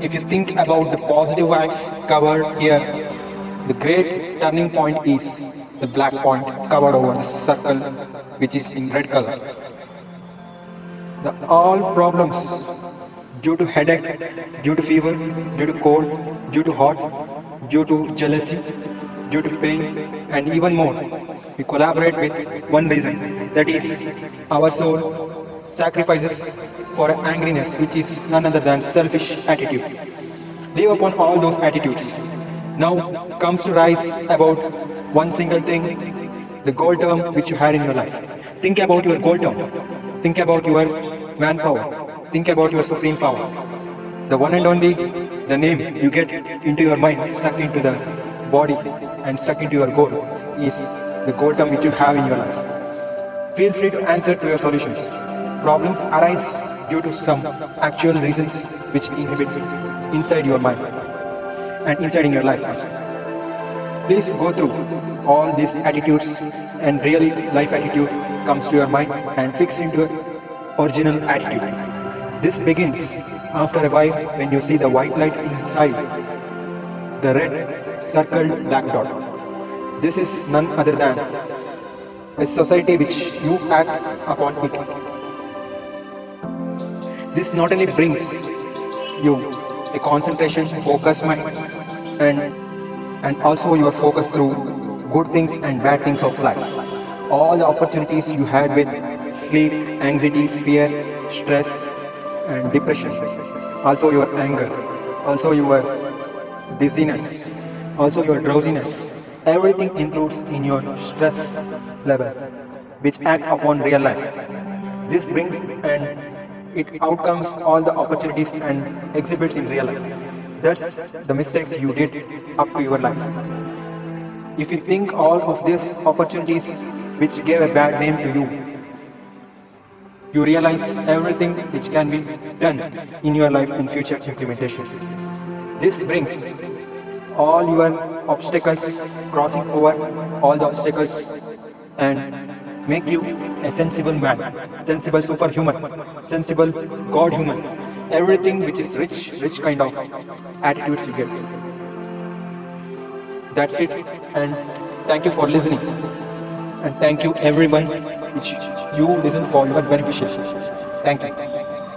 if you think about the positive vibes covered here, the great turning point is the black point covered over the circle which is in red color. The all problems due to headache, due to fever, due to cold, due to hot, due to jealousy, due to pain, and even more. We collaborate with one reason that is, our soul sacrifices for angriness, which is none other than selfish attitude. Leave upon all those attitudes. Now comes to rise about one single thing the goal term which you had in your life. Think about your goal term. Think about your manpower. Think about your supreme power. The one and only, the name you get into your mind, stuck into the body and stuck into your goal is the goal term which you have in your life. Feel free to answer to your solutions. Problems arise due to some actual reasons which inhibit inside your mind and inside in your life also. Please go through all these attitudes and really life attitude comes to your mind and fix into original attitude. This begins after a while when you see the white light inside the red circled black dot. This is none other than a society which you act upon it. This not only brings you a concentration, focus mind, and and also your focus through good things and bad things of life. All the opportunities you had with sleep, anxiety, fear, stress, and depression. Also your anger, also your dizziness, also your drowsiness. Everything includes in your stress level, which act upon real life. This brings and it outcomes all the opportunities and exhibits in real life. That's the mistakes you did up to your life. If you think all of these opportunities which gave a bad name to you, you realize everything which can be done in your life in future implementation. This brings all your obstacles, crossing over all the obstacles and make you a sensible man, sensible superhuman, sensible God human. Everything which is rich, rich kind of attitudes you get. That's it. And thank you for listening. And thank you everyone which you listen for your beneficial. Thank you.